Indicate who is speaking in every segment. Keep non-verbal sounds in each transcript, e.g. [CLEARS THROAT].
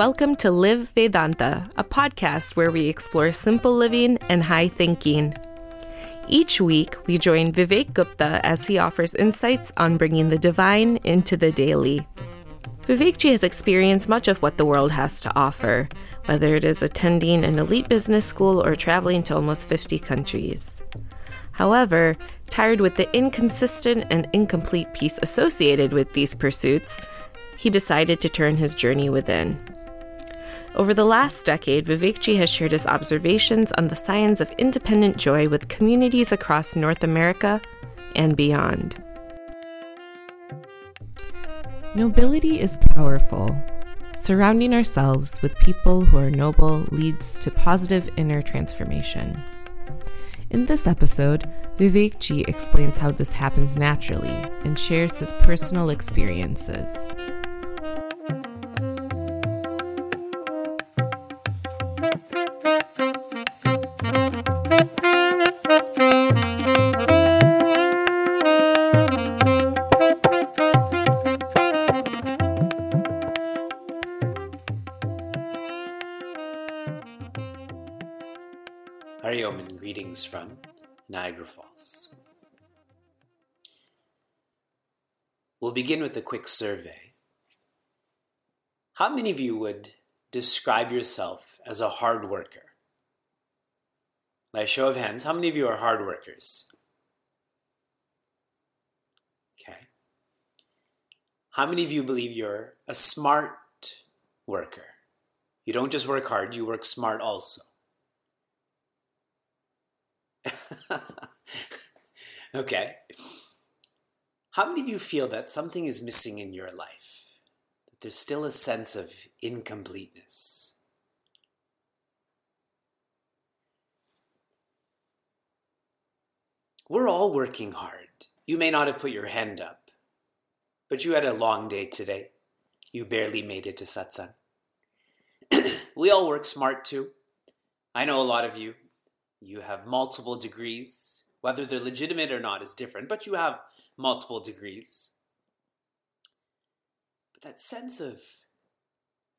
Speaker 1: welcome to Live Vedanta, a podcast where we explore simple living and high thinking. Each week, we join Vivek Gupta as he offers insights on bringing the divine into the daily. Vivekji has experienced much of what the world has to offer, whether it is attending an elite business school or traveling to almost 50 countries. However, tired with the inconsistent and incomplete peace associated with these pursuits, he decided to turn his journey within. Over the last decade, Vivekji has shared his observations on the science of independent joy with communities across North America and beyond. Nobility is powerful. Surrounding ourselves with people who are noble leads to positive inner transformation. In this episode, Vivekji explains how this happens naturally and shares his personal experiences.
Speaker 2: Falls. We'll begin with a quick survey. How many of you would describe yourself as a hard worker? By show of hands, how many of you are hard workers? Okay. How many of you believe you're a smart worker? You don't just work hard, you work smart also. [LAUGHS] [LAUGHS] okay. How many of you feel that something is missing in your life? That there's still a sense of incompleteness? We're all working hard. You may not have put your hand up, but you had a long day today. You barely made it to satsang. [CLEARS THROAT] we all work smart too. I know a lot of you you have multiple degrees. Whether they're legitimate or not is different, but you have multiple degrees. But that sense of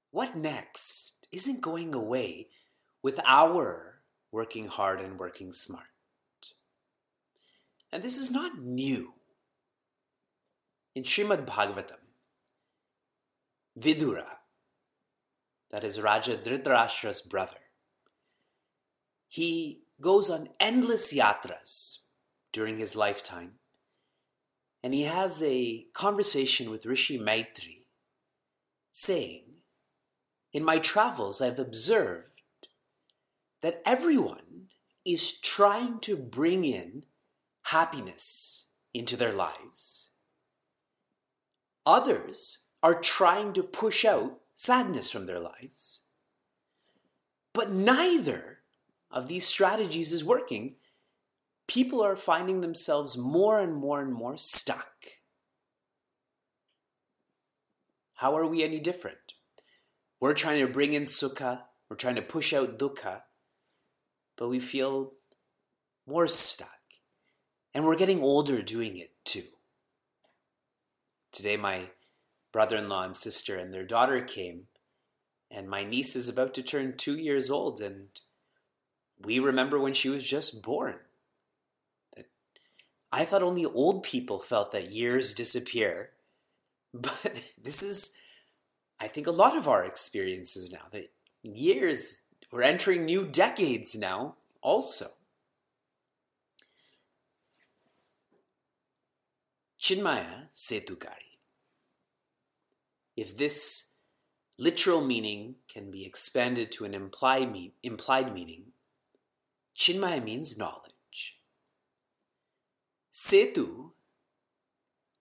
Speaker 2: what next isn't going away with our working hard and working smart. And this is not new. In Srimad Bhagavatam, Vidura, that is Raja Dhritarashtra's brother, he goes on endless yatras during his lifetime. And he has a conversation with Rishi Maitreya, saying, In my travels, I've observed that everyone is trying to bring in happiness into their lives. Others are trying to push out sadness from their lives. But neither of these strategies is working, people are finding themselves more and more and more stuck. How are we any different? We're trying to bring in sukha, we're trying to push out dukkha, but we feel more stuck. And we're getting older doing it too. Today, my brother in law and sister and their daughter came, and my niece is about to turn two years old, and we remember when she was just born. I thought only old people felt that years disappear, [LAUGHS] but this is, I think, a lot of our experiences now. That years, we're entering new decades now, also. Chinmaya Setukari. If this literal meaning can be expanded to an implied, me- implied meaning, Chinmaya means knowledge. Setu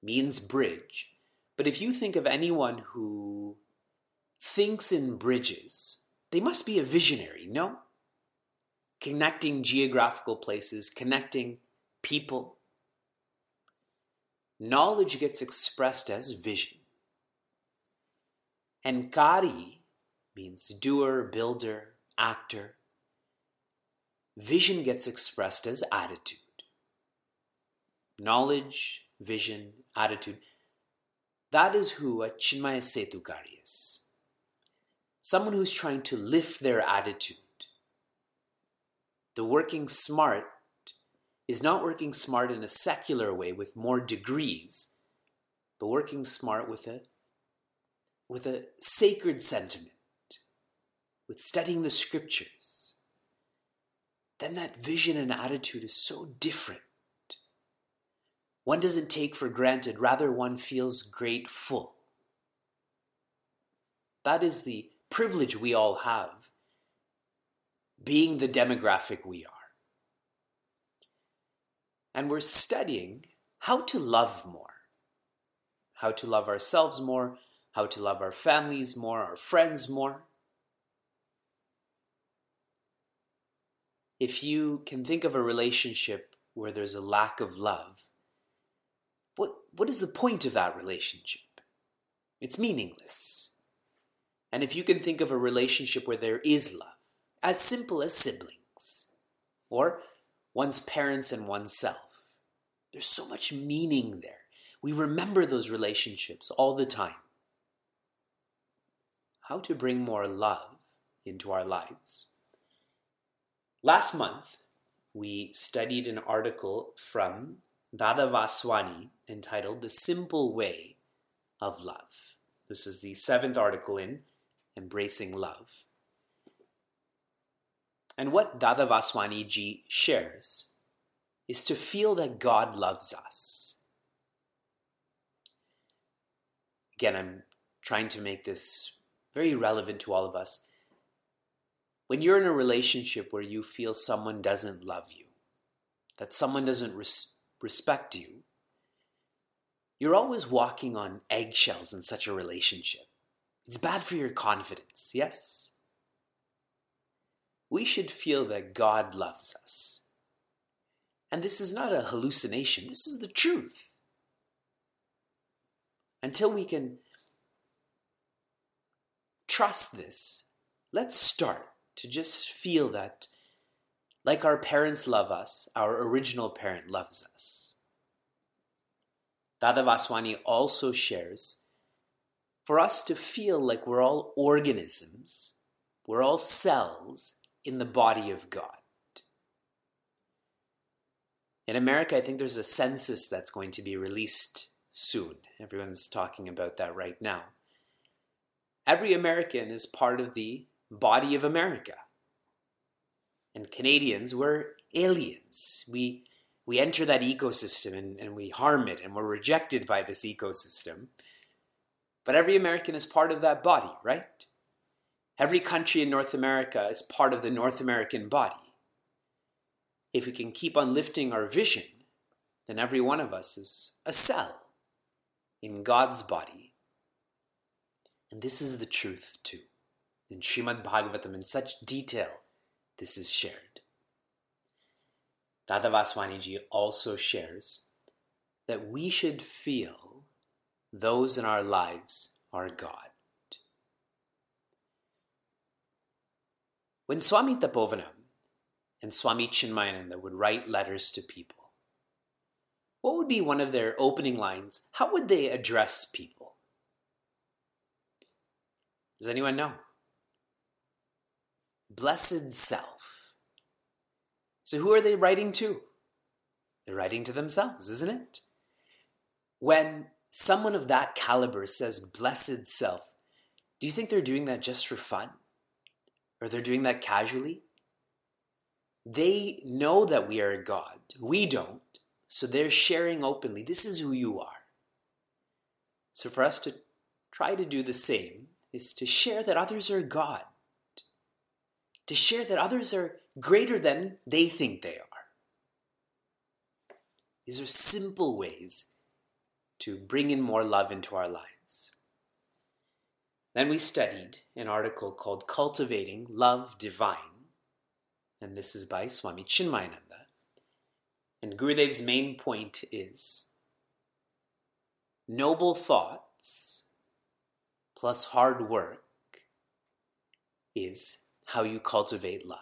Speaker 2: means bridge. But if you think of anyone who thinks in bridges, they must be a visionary, no? Connecting geographical places, connecting people. Knowledge gets expressed as vision. And Kari means doer, builder, actor. Vision gets expressed as attitude. Knowledge, vision, attitude. That is who a Chinmaya Setukari is. someone who's trying to lift their attitude. The working smart is not working smart in a secular way with more degrees, but working smart with a with a sacred sentiment, with studying the scriptures. Then that vision and attitude is so different. One doesn't take for granted, rather, one feels grateful. That is the privilege we all have, being the demographic we are. And we're studying how to love more, how to love ourselves more, how to love our families more, our friends more. If you can think of a relationship where there's a lack of love, what, what is the point of that relationship? It's meaningless. And if you can think of a relationship where there is love, as simple as siblings, or one's parents and oneself, there's so much meaning there. We remember those relationships all the time. How to bring more love into our lives. Last month, we studied an article from Dada Vaswani entitled The Simple Way of Love. This is the seventh article in Embracing Love. And what Dada Vaswani ji shares is to feel that God loves us. Again, I'm trying to make this very relevant to all of us. When you're in a relationship where you feel someone doesn't love you, that someone doesn't res- respect you, you're always walking on eggshells in such a relationship. It's bad for your confidence, yes? We should feel that God loves us. And this is not a hallucination, this is the truth. Until we can trust this, let's start to just feel that, like our parents love us, our original parent loves us. Dada Vaswani also shares for us to feel like we're all organisms, we're all cells in the body of God. In America, I think there's a census that's going to be released soon. Everyone's talking about that right now. Every American is part of the body of America. And Canadians, we're aliens. We, we enter that ecosystem and, and we harm it, and we're rejected by this ecosystem. But every American is part of that body, right? Every country in North America is part of the North American body. If we can keep on lifting our vision, then every one of us is a cell in God's body. And this is the truth too. In Srimad Bhagavatam, in such detail, this is shared. Dada Vaswaniji also shares that we should feel those in our lives are God. When Swami Tapovanam and Swami Chinmayananda would write letters to people, what would be one of their opening lines? How would they address people? Does anyone know? Blessed self. So, who are they writing to? They're writing to themselves, isn't it? When someone of that caliber says blessed self, do you think they're doing that just for fun? Or they're doing that casually? They know that we are a God. We don't. So they're sharing openly. This is who you are. So for us to try to do the same is to share that others are God. To share that others are greater than they think they are. These are simple ways to bring in more love into our lives. Then we studied an article called Cultivating Love Divine, and this is by Swami Chinmayananda. And Gurudev's main point is noble thoughts plus hard work is how you cultivate love.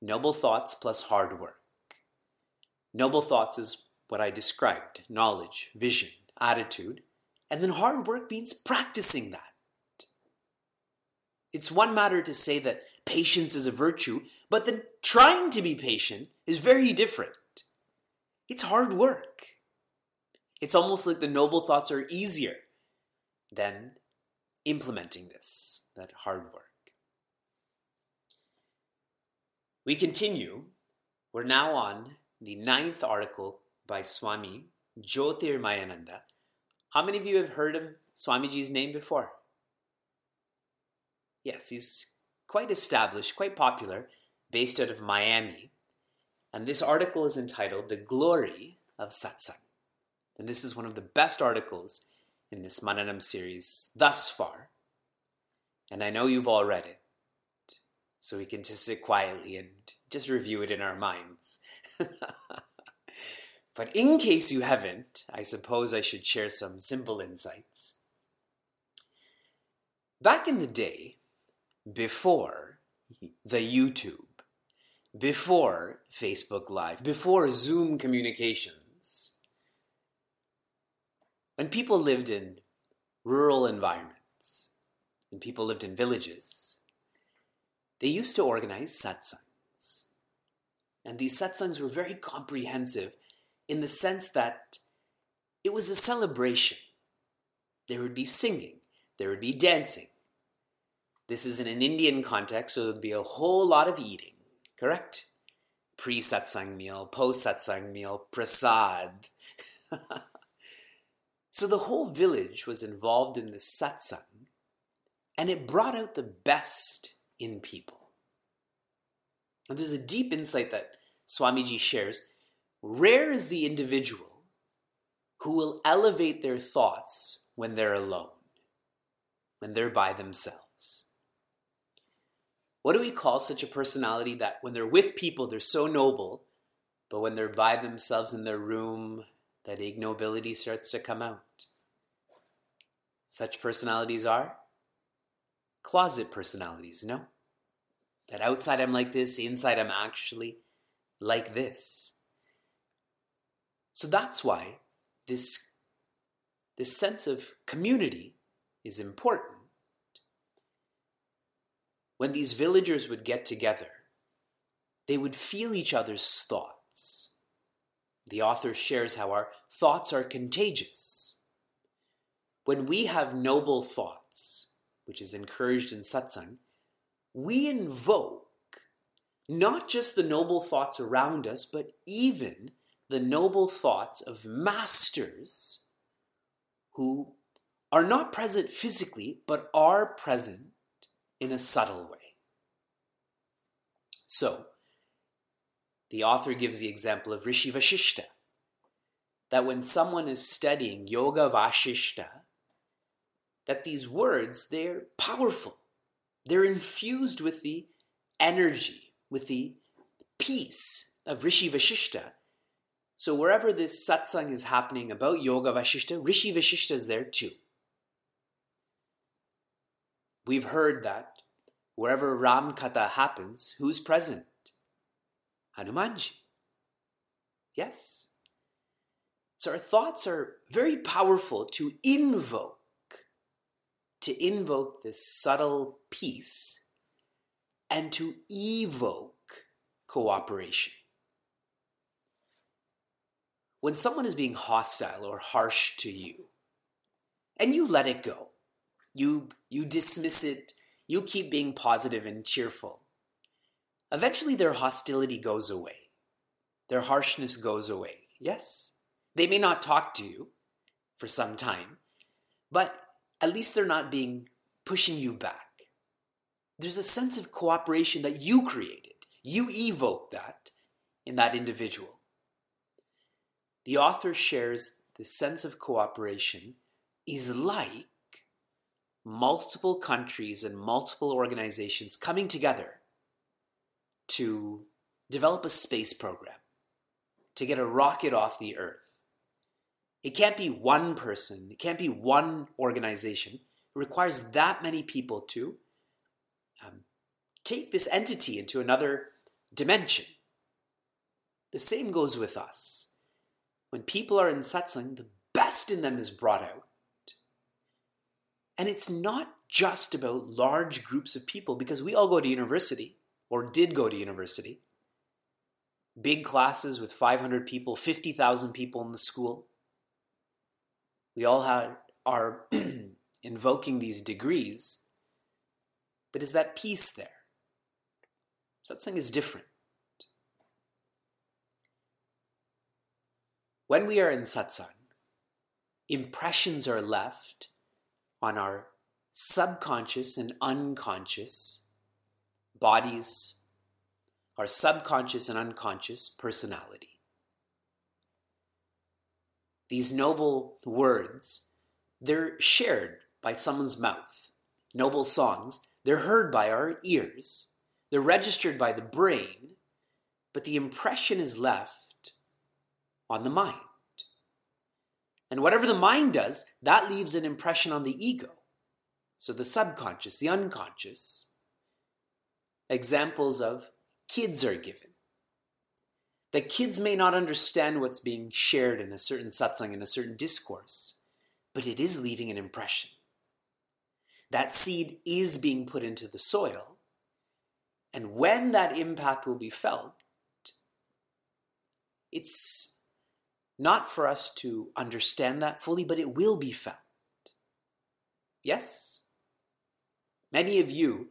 Speaker 2: Noble thoughts plus hard work. Noble thoughts is what I described knowledge, vision, attitude. And then hard work means practicing that. It's one matter to say that patience is a virtue, but then trying to be patient is very different. It's hard work. It's almost like the noble thoughts are easier than implementing this, that hard work. We continue. We're now on the ninth article by Swami Jyotirmayananda. How many of you have heard of Swamiji's name before? Yes, he's quite established, quite popular, based out of Miami. And this article is entitled The Glory of Satsang. And this is one of the best articles in this Mananam series thus far. And I know you've all read it. So we can just sit quietly and just review it in our minds. [LAUGHS] but in case you haven't, I suppose I should share some simple insights. Back in the day, before the YouTube, before Facebook Live, before Zoom communications, when people lived in rural environments, when people lived in villages, they used to organize satsangs. And these satsangs were very comprehensive in the sense that it was a celebration. There would be singing, there would be dancing, this is in an Indian context, so there would be a whole lot of eating, correct? Pre satsang meal, post satsang meal, prasad. [LAUGHS] so the whole village was involved in this satsang, and it brought out the best in people. And there's a deep insight that Swamiji shares. Rare is the individual who will elevate their thoughts when they're alone, when they're by themselves. What do we call such a personality that when they're with people, they're so noble, but when they're by themselves in their room, that ignobility starts to come out? Such personalities are closet personalities, no? That outside I'm like this, inside I'm actually like this. So that's why this, this sense of community is important when these villagers would get together, they would feel each other's thoughts. The author shares how our thoughts are contagious. When we have noble thoughts, which is encouraged in satsang, we invoke not just the noble thoughts around us, but even the noble thoughts of masters who are not present physically, but are present in a subtle way. So, the author gives the example of Rishi Vashishta, that when someone is studying Yoga Vashishta, that these words, they're powerful. They're infused with the energy, with the peace of Rishi Vashishta. So wherever this satsang is happening about Yoga Vashishta, Rishi Vashishta is there too. We've heard that wherever Ram Katha happens, who's present? Hanumanji. Yes. So our thoughts are very powerful to invoke, to invoke this subtle peace and to evoke cooperation. When someone is being hostile or harsh to you, and you let it go, you, you dismiss it. You keep being positive and cheerful. Eventually, their hostility goes away. Their harshness goes away. Yes, they may not talk to you for some time, but at least they're not being pushing you back. There's a sense of cooperation that you created. You evoke that in that individual. The author shares the sense of cooperation is like multiple countries and multiple organizations coming together to develop a space program, to get a rocket off the Earth. It can't be one person, it can't be one organization. It requires that many people to um, take this entity into another dimension. The same goes with us. When people are in satsang, the best in them is brought out. And it's not just about large groups of people because we all go to university or did go to university. Big classes with 500 people, 50,000 people in the school. We all have, are [CLEARS THROAT] invoking these degrees, but is that peace there? Satsang is different. When we are in satsang, impressions are left on our subconscious and unconscious bodies, our subconscious and unconscious personality. These noble words, they're shared by someone's mouth. Noble songs, they're heard by our ears. They're registered by the brain, but the impression is left on the mind. And whatever the mind does, that leaves an impression on the ego. So the subconscious, the unconscious. Examples of kids are given. The kids may not understand what's being shared in a certain satsang, in a certain discourse, but it is leaving an impression. That seed is being put into the soil, and when that impact will be felt, it's not for us to understand that fully, but it will be felt. Yes? Many of you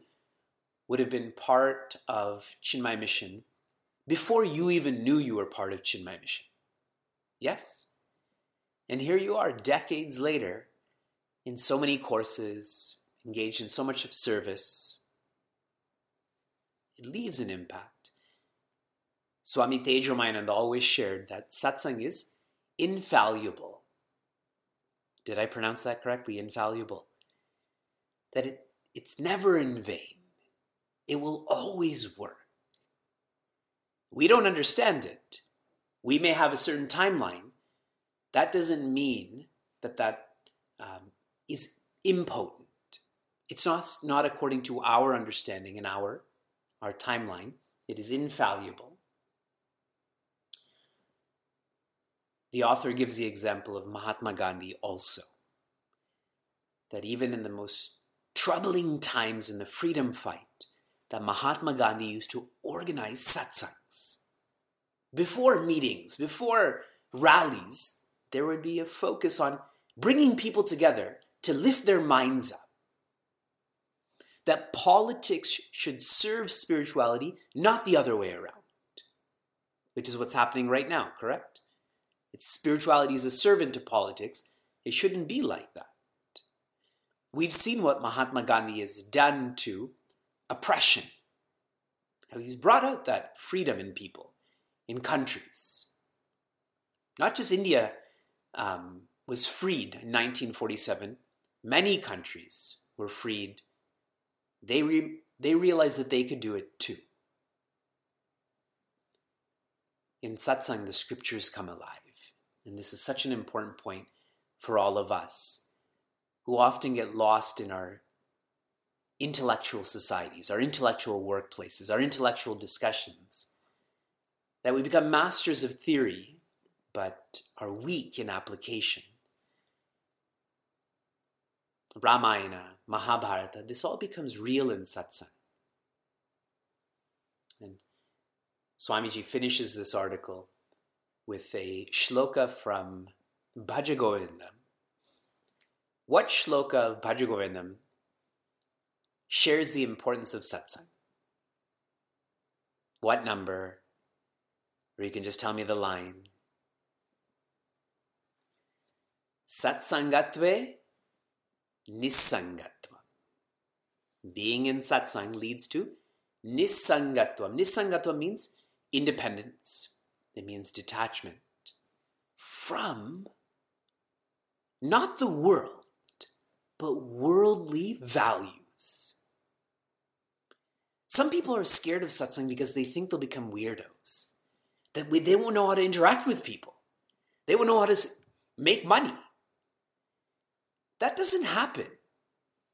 Speaker 2: would have been part of Chinmay Mission before you even knew you were part of Chinmay Mission. Yes? And here you are, decades later, in so many courses, engaged in so much of service. It leaves an impact. Swami Tejomayanand always shared that satsang is infallible. Did I pronounce that correctly? Infallible. That it, it's never in vain. It will always work. We don't understand it. We may have a certain timeline. That doesn't mean that that um, is impotent. It's not, not according to our understanding and our, our timeline. It is infallible. The author gives the example of Mahatma Gandhi also. That even in the most troubling times in the freedom fight, that Mahatma Gandhi used to organize satsangs. Before meetings, before rallies, there would be a focus on bringing people together to lift their minds up. That politics should serve spirituality, not the other way around, which is what's happening right now, correct? It's spirituality is a servant to politics. It shouldn't be like that. We've seen what Mahatma Gandhi has done to oppression. How he's brought out that freedom in people, in countries. Not just India um, was freed in 1947, many countries were freed. They, re- they realized that they could do it too. In satsang, the scriptures come alive. And this is such an important point for all of us who often get lost in our intellectual societies, our intellectual workplaces, our intellectual discussions, that we become masters of theory but are weak in application. Ramayana, Mahabharata, this all becomes real in satsang. And Swamiji finishes this article with a shloka from Bhajagovindam. What shloka of Bhajagovindam shares the importance of satsang? What number? Or you can just tell me the line. Satsangatve nisangatva. Being in satsang leads to nisangatva. Nisangatva means independence. It means detachment from not the world, but worldly values. Some people are scared of satsang because they think they'll become weirdos. That they won't know how to interact with people. They won't know how to make money. That doesn't happen.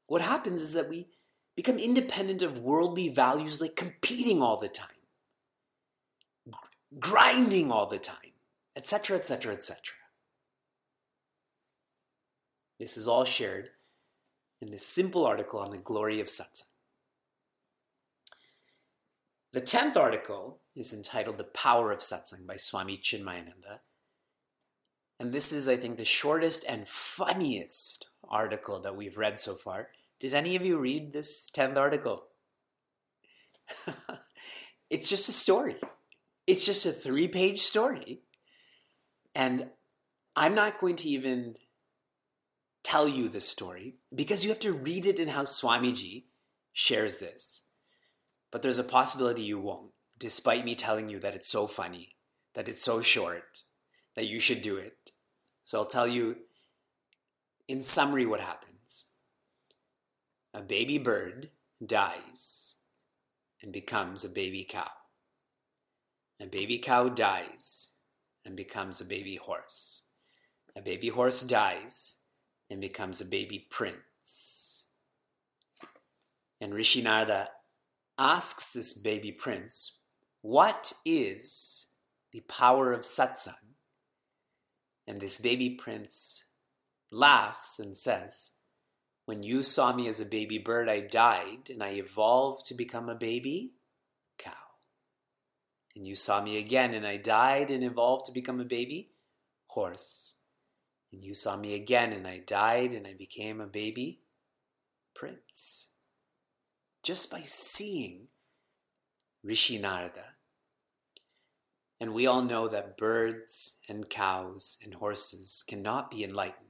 Speaker 2: What happens is that we become independent of worldly values, like competing all the time grinding all the time, etc., etc., etc. This is all shared in this simple article on the glory of satsang. The tenth article is entitled The Power of Satsang by Swami Chinmayananda. And this is, I think, the shortest and funniest article that we've read so far. Did any of you read this 10th article? [LAUGHS] it's just a story. It's just a three page story. And I'm not going to even tell you this story because you have to read it in how Swamiji shares this. But there's a possibility you won't, despite me telling you that it's so funny, that it's so short, that you should do it. So I'll tell you in summary what happens. A baby bird dies and becomes a baby cow. A baby cow dies and becomes a baby horse. A baby horse dies and becomes a baby prince. And Rishi Narada asks this baby prince, What is the power of satsang? And this baby prince laughs and says, When you saw me as a baby bird, I died and I evolved to become a baby cow. And you saw me again and I died and evolved to become a baby horse. And you saw me again and I died and I became a baby prince. Just by seeing Rishi Narada. And we all know that birds and cows and horses cannot be enlightened.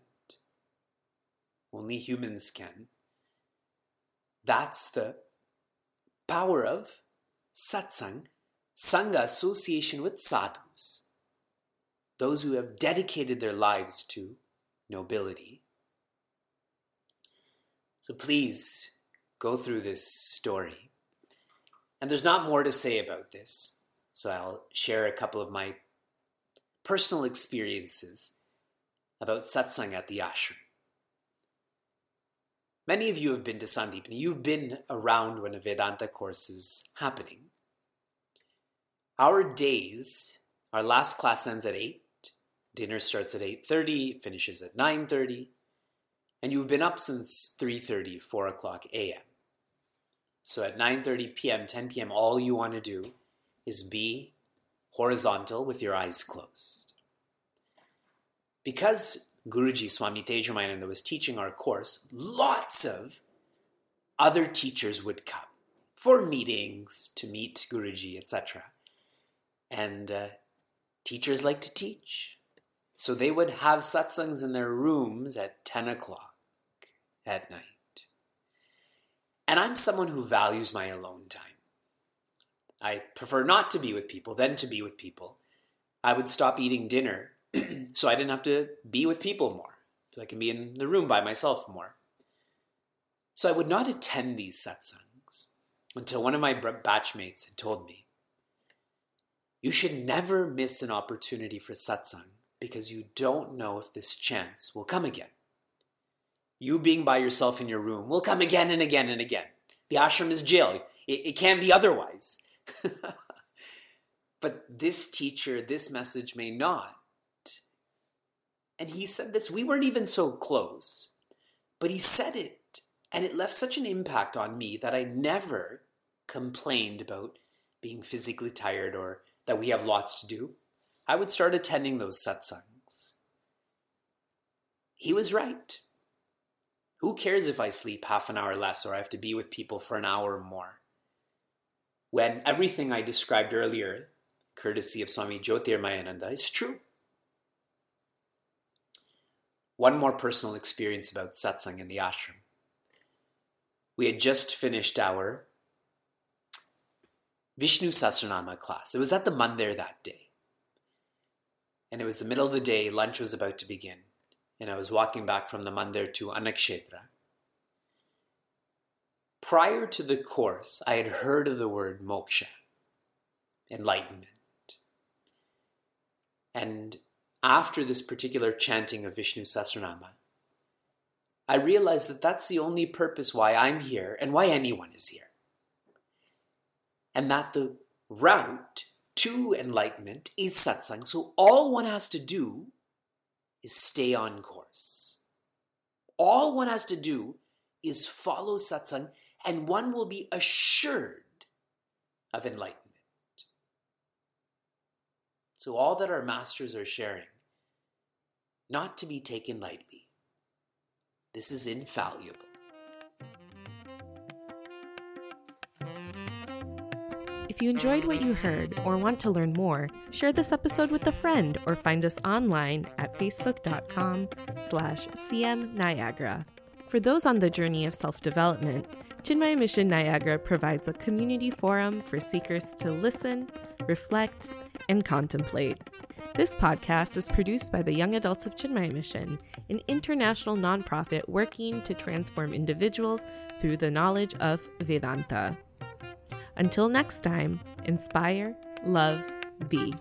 Speaker 2: Only humans can. That's the power of satsang, sangha association with sadhus, those who have dedicated their lives to nobility. So please go through this story. And there's not more to say about this, so I'll share a couple of my personal experiences about satsang at the ashram. Many of you have been to Sandeepany. You've been around when a Vedanta course is happening. Our days, our last class ends at 8, dinner starts at 8.30, finishes at 9.30, and you've been up since 3.30, 4 o'clock a.m. So at 9.30 p.m., 10 p.m., all you want to do is be horizontal with your eyes closed. Because Guruji Swami Tejomayananda was teaching our course, lots of other teachers would come for meetings, to meet Guruji, etc. And uh, teachers like to teach. So they would have satsangs in their rooms at 10 o'clock at night. And I'm someone who values my alone time. I prefer not to be with people than to be with people. I would stop eating dinner [CLEARS THROAT] so I didn't have to be with people more. So I can be in the room by myself more. So I would not attend these satsangs until one of my batchmates had told me, You should never miss an opportunity for satsang because you don't know if this chance will come again. You being by yourself in your room will come again and again and again. The ashram is jail. It, it can't be otherwise. [LAUGHS] but this teacher, this message may not. And he said this. We weren't even so close, but he said it. And it left such an impact on me that I never complained about being physically tired or that we have lots to do. I would start attending those satsangs. He was right. Who cares if I sleep half an hour less or I have to be with people for an hour more? When everything I described earlier, courtesy of Swami Jyotirmayananda, is true. One more personal experience about satsang in the ashram. We had just finished our Vishnu Sahasranama class. It was at the mandir that day. And it was the middle of the day, lunch was about to begin, and I was walking back from the mandir to Annakshetra. Prior to the course, I had heard of the word moksha, enlightenment. And after this particular chanting of Vishnu Sahasranama, I realized that that's the only purpose why I'm here and why anyone is here. And that the route to enlightenment is satsang. So all one has to do is stay on course. All one has to do is follow satsang, and one will be assured of enlightenment. So, all that our masters are sharing, not to be taken lightly. This is infallible.
Speaker 1: If you enjoyed what you heard or want to learn more, share this episode with a friend or find us online at facebook.com slash cmniagara. For those on the journey of self-development, Chinmaya Mission Niagara provides a community forum for seekers to listen, reflect, and contemplate. This podcast is produced by the Young Adults of Chinmaya Mission, an international nonprofit working to transform individuals through the knowledge of Vedanta. Until next time, inspire, love, be.